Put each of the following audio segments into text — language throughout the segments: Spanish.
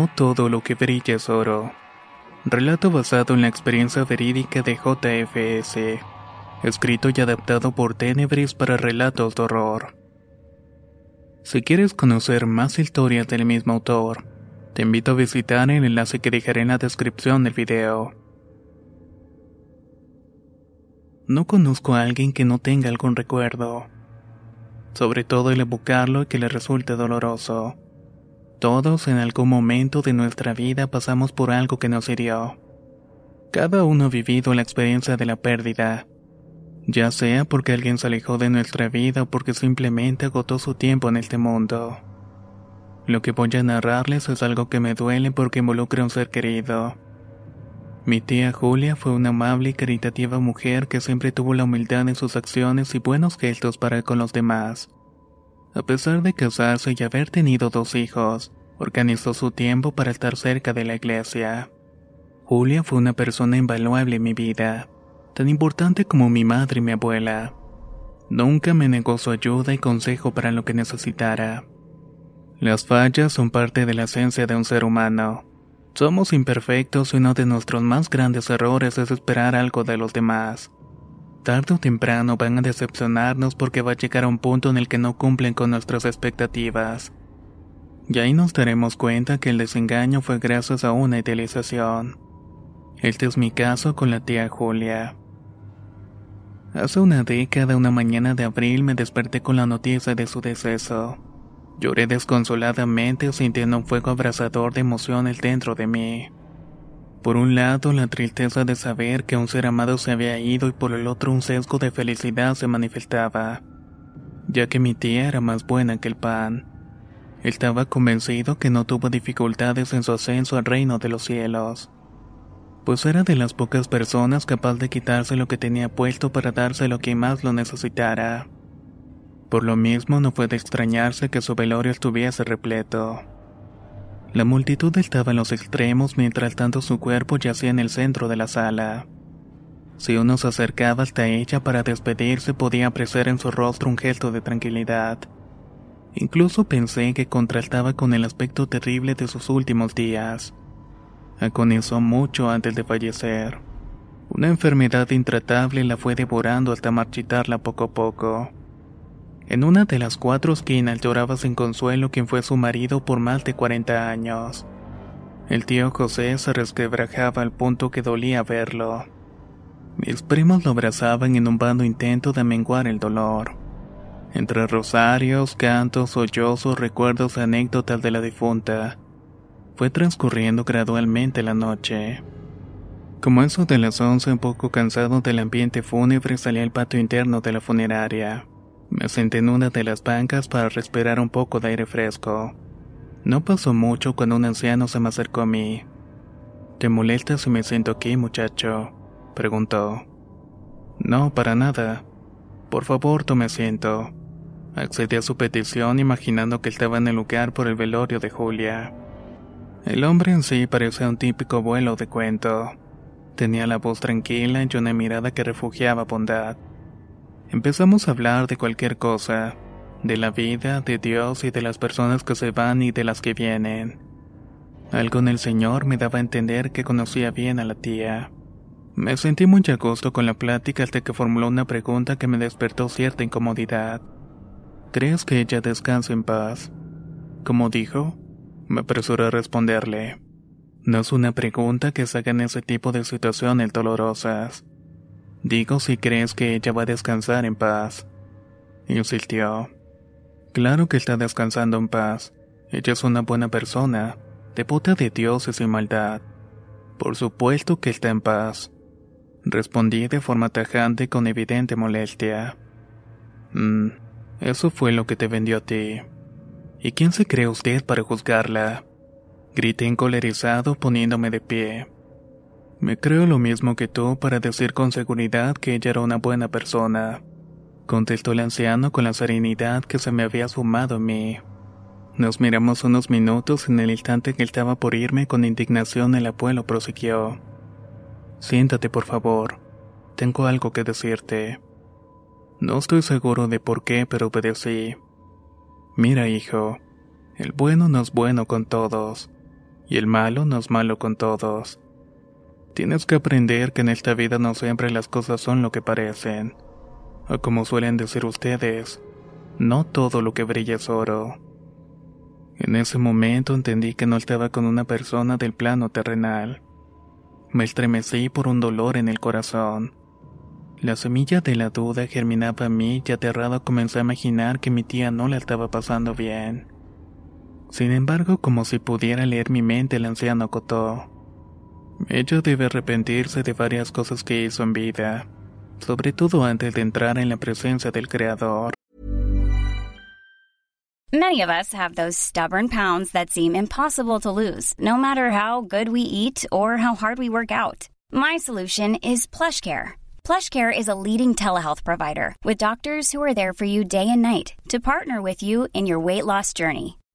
No todo lo que brilla es oro. Relato basado en la experiencia verídica de JFS. Escrito y adaptado por Tenebris para relatos de horror. Si quieres conocer más historias del mismo autor, te invito a visitar el enlace que dejaré en la descripción del video. No conozco a alguien que no tenga algún recuerdo, sobre todo el evocarlo y que le resulte doloroso. Todos en algún momento de nuestra vida pasamos por algo que nos hirió. Cada uno ha vivido la experiencia de la pérdida, ya sea porque alguien se alejó de nuestra vida o porque simplemente agotó su tiempo en este mundo. Lo que voy a narrarles es algo que me duele porque involucra a un ser querido. Mi tía Julia fue una amable y caritativa mujer que siempre tuvo la humildad en sus acciones y buenos gestos para con los demás. A pesar de casarse y haber tenido dos hijos, organizó su tiempo para estar cerca de la iglesia. Julia fue una persona invaluable en mi vida, tan importante como mi madre y mi abuela. Nunca me negó su ayuda y consejo para lo que necesitara. Las fallas son parte de la esencia de un ser humano. Somos imperfectos y uno de nuestros más grandes errores es esperar algo de los demás. Tarde o temprano van a decepcionarnos porque va a llegar a un punto en el que no cumplen con nuestras expectativas. Y ahí nos daremos cuenta que el desengaño fue gracias a una idealización. Este es mi caso con la tía Julia. Hace una década, una mañana de abril, me desperté con la noticia de su deceso. Lloré desconsoladamente sintiendo un fuego abrasador de emociones dentro de mí. Por un lado, la tristeza de saber que un ser amado se había ido y por el otro un sesgo de felicidad se manifestaba, ya que mi tía era más buena que el pan. Estaba convencido que no tuvo dificultades en su ascenso al reino de los cielos, pues era de las pocas personas capaz de quitarse lo que tenía puesto para darse lo que más lo necesitara. Por lo mismo no fue de extrañarse que su velorio estuviese repleto. La multitud estaba en los extremos mientras tanto su cuerpo yacía en el centro de la sala. Si uno se acercaba hasta ella para despedirse podía apreciar en su rostro un gesto de tranquilidad. Incluso pensé que contrastaba con el aspecto terrible de sus últimos días. Agonizó mucho antes de fallecer. Una enfermedad intratable la fue devorando hasta marchitarla poco a poco. En una de las cuatro esquinas lloraba sin consuelo quien fue su marido por más de 40 años. El tío José se resquebrajaba al punto que dolía verlo. Mis primos lo abrazaban en un vano intento de menguar el dolor. Entre rosarios, cantos, sollozos, recuerdos anécdotas de la difunta, fue transcurriendo gradualmente la noche. Como eso de las once, un poco cansado del ambiente fúnebre, salí al patio interno de la funeraria. Me senté en una de las bancas para respirar un poco de aire fresco. No pasó mucho cuando un anciano se me acercó a mí. ¿Te molesta si me siento aquí, muchacho? preguntó. No, para nada. Por favor, tome asiento. Accedí a su petición imaginando que estaba en el lugar por el velorio de Julia. El hombre en sí parecía un típico vuelo de cuento. Tenía la voz tranquila y una mirada que refugiaba bondad. Empezamos a hablar de cualquier cosa, de la vida, de Dios y de las personas que se van y de las que vienen. Algo en el Señor me daba a entender que conocía bien a la tía. Me sentí muy a gusto con la plática hasta que formuló una pregunta que me despertó cierta incomodidad. ¿Crees que ella descansa en paz? Como dijo, me apresuré a responderle. No es una pregunta que se haga en ese tipo de situaciones dolorosas. Digo si crees que ella va a descansar en paz. Insistió. Claro que está descansando en paz. Ella es una buena persona, devota de Dios y maldad. Por supuesto que está en paz. Respondí de forma tajante con evidente molestia. Mmm, eso fue lo que te vendió a ti. ¿Y quién se cree usted para juzgarla? Grité encolerizado poniéndome de pie. Me creo lo mismo que tú para decir con seguridad que ella era una buena persona, contestó el anciano con la serenidad que se me había sumado en mí. Nos miramos unos minutos en el instante que estaba por irme con indignación el abuelo prosiguió. Siéntate por favor, tengo algo que decirte. No estoy seguro de por qué, pero obedecí. Mira, hijo, el bueno no es bueno con todos, y el malo no es malo con todos. Tienes que aprender que en esta vida no siempre las cosas son lo que parecen. O como suelen decir ustedes, no todo lo que brilla es oro. En ese momento entendí que no estaba con una persona del plano terrenal. Me estremecí por un dolor en el corazón. La semilla de la duda germinaba en mí y aterrado comencé a imaginar que mi tía no la estaba pasando bien. Sin embargo, como si pudiera leer mi mente, el anciano acotó. Ella debe arrepentirse de varias cosas que hizo en vida, sobre todo antes de entrar en la presencia del Creador. Many of us have those stubborn pounds that seem impossible to lose, no matter how good we eat or how hard we work out. My solution is PlushCare. PlushCare is a leading telehealth provider with doctors who are there for you day and night to partner with you in your weight loss journey.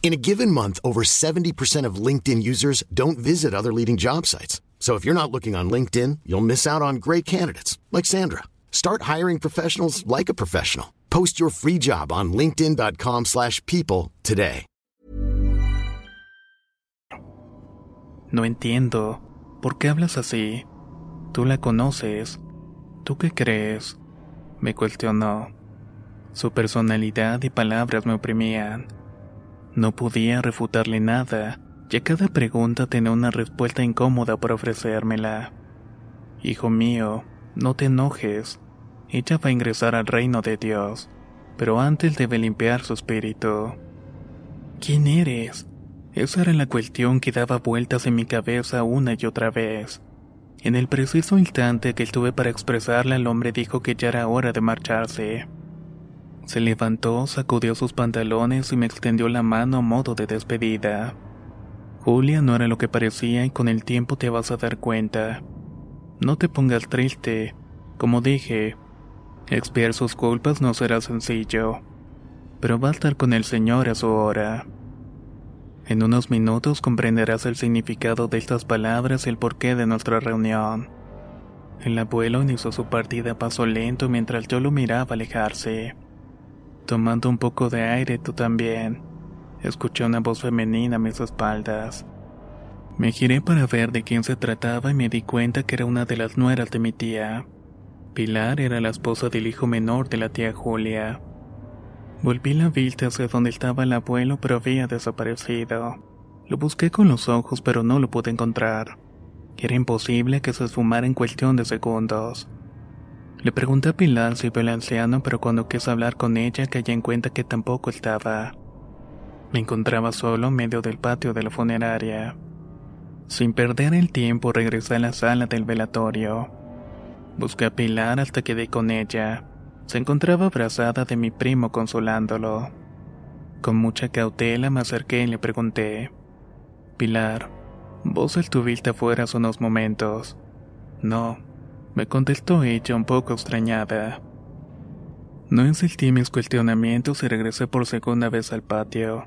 In a given month, over 70% of LinkedIn users don't visit other leading job sites. So if you're not looking on LinkedIn, you'll miss out on great candidates like Sandra. Start hiring professionals like a professional. Post your free job on linkedin.com/people today. No entiendo. ¿Por qué hablas así? Tú la conoces. ¿Tú qué crees? Me cuestionó. Su personalidad y palabras me oprimían. No podía refutarle nada, ya cada pregunta tenía una respuesta incómoda para ofrecérmela. Hijo mío, no te enojes. Ella va a ingresar al reino de Dios, pero antes debe limpiar su espíritu. ¿Quién eres? Esa era la cuestión que daba vueltas en mi cabeza una y otra vez. En el preciso instante que estuve para expresarla, el hombre dijo que ya era hora de marcharse. Se levantó, sacudió sus pantalones y me extendió la mano a modo de despedida. Julia no era lo que parecía y con el tiempo te vas a dar cuenta. No te pongas triste. Como dije, expiar sus culpas no será sencillo, pero va a estar con el Señor a su hora. En unos minutos comprenderás el significado de estas palabras y el porqué de nuestra reunión. El abuelo inició su partida a paso lento mientras yo lo miraba alejarse. Tomando un poco de aire tú también. Escuché una voz femenina a mis espaldas. Me giré para ver de quién se trataba y me di cuenta que era una de las nueras de mi tía. Pilar era la esposa del hijo menor de la tía Julia. Volví la vista hacia donde estaba el abuelo, pero había desaparecido. Lo busqué con los ojos, pero no lo pude encontrar. Era imposible que se esfumara en cuestión de segundos. Le pregunté a Pilar si vio al anciano, pero cuando quise hablar con ella caí en cuenta que tampoco estaba. Me encontraba solo en medio del patio de la funeraria. Sin perder el tiempo regresé a la sala del velatorio. Busqué a Pilar hasta que di con ella. Se encontraba abrazada de mi primo consolándolo. Con mucha cautela me acerqué y le pregunté, Pilar, ¿vos estuviste afuera hace unos momentos? No, me contestó ella un poco extrañada. No insistí en mis cuestionamientos y regresé por segunda vez al patio.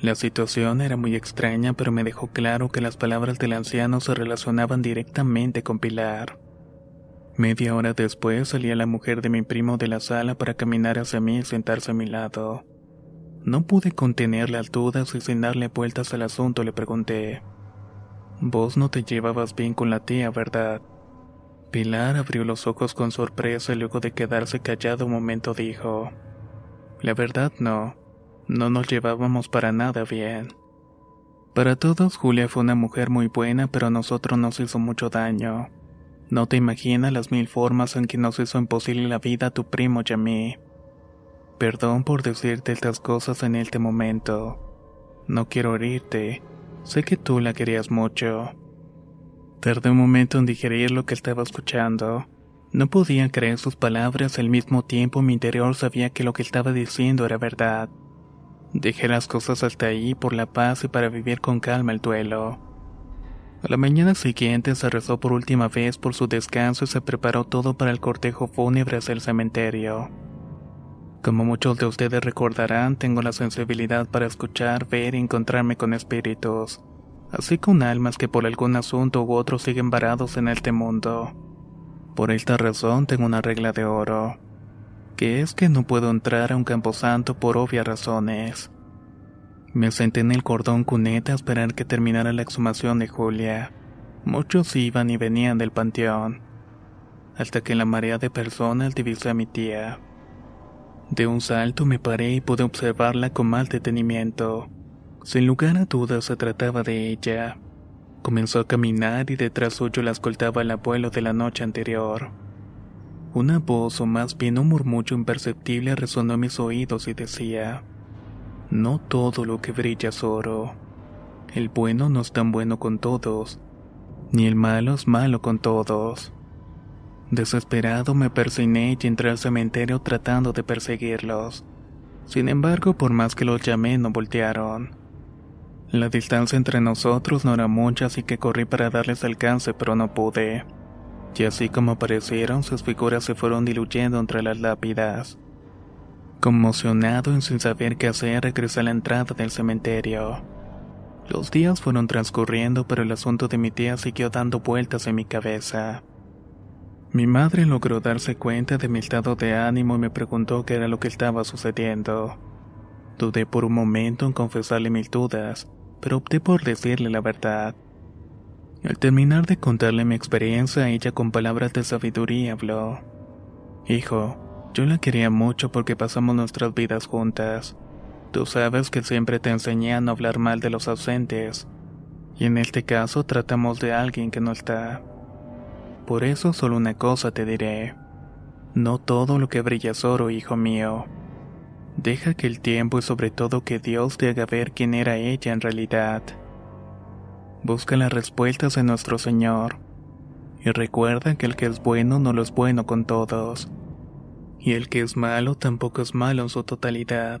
La situación era muy extraña, pero me dejó claro que las palabras del anciano se relacionaban directamente con Pilar. Media hora después salía la mujer de mi primo de la sala para caminar hacia mí y sentarse a mi lado. No pude contener las dudas y sin darle vueltas al asunto le pregunté. Vos no te llevabas bien con la tía, ¿verdad? Pilar abrió los ojos con sorpresa y luego de quedarse callado un momento dijo, La verdad no. No nos llevábamos para nada bien. Para todos, Julia fue una mujer muy buena, pero a nosotros nos hizo mucho daño. No te imaginas las mil formas en que nos hizo imposible la vida a tu primo y a mí. Perdón por decirte estas cosas en este momento. No quiero herirte. Sé que tú la querías mucho. Tardé un momento en digerir lo que estaba escuchando. No podía creer sus palabras, al mismo tiempo mi interior sabía que lo que estaba diciendo era verdad. Dejé las cosas hasta ahí por la paz y para vivir con calma el duelo. A la mañana siguiente se rezó por última vez por su descanso y se preparó todo para el cortejo fúnebre hacia el cementerio. Como muchos de ustedes recordarán, tengo la sensibilidad para escuchar, ver y encontrarme con espíritus, así con almas que por algún asunto u otro siguen varados en este mundo. Por esta razón tengo una regla de oro que es que no puedo entrar a un camposanto por obvias razones. Me senté en el cordón cuneta a esperar que terminara la exhumación de Julia. Muchos iban y venían del panteón, hasta que en la marea de personas divisé a mi tía. De un salto me paré y pude observarla con mal detenimiento. Sin lugar a dudas se trataba de ella. Comenzó a caminar y detrás suyo la escoltaba el abuelo de la noche anterior. Una voz o más bien un murmullo imperceptible resonó en mis oídos y decía, No todo lo que brilla es oro. El bueno no es tan bueno con todos, ni el malo es malo con todos. Desesperado me persigné y entré al cementerio tratando de perseguirlos. Sin embargo, por más que los llamé, no voltearon. La distancia entre nosotros no era mucha, así que corrí para darles alcance, pero no pude y así como aparecieron, sus figuras se fueron diluyendo entre las lápidas. Conmocionado y sin saber qué hacer, regresé a la entrada del cementerio. Los días fueron transcurriendo, pero el asunto de mi tía siguió dando vueltas en mi cabeza. Mi madre logró darse cuenta de mi estado de ánimo y me preguntó qué era lo que estaba sucediendo. Dudé por un momento en confesarle mil dudas, pero opté por decirle la verdad. Al terminar de contarle mi experiencia, ella con palabras de sabiduría habló. Hijo, yo la quería mucho porque pasamos nuestras vidas juntas. Tú sabes que siempre te enseñé a no hablar mal de los ausentes, y en este caso tratamos de alguien que no está. Por eso solo una cosa te diré. No todo lo que brilla es oro, hijo mío. Deja que el tiempo y sobre todo que Dios te haga ver quién era ella en realidad. Busca las respuestas en nuestro Señor. Y recuerda que el que es bueno no lo es bueno con todos. Y el que es malo tampoco es malo en su totalidad.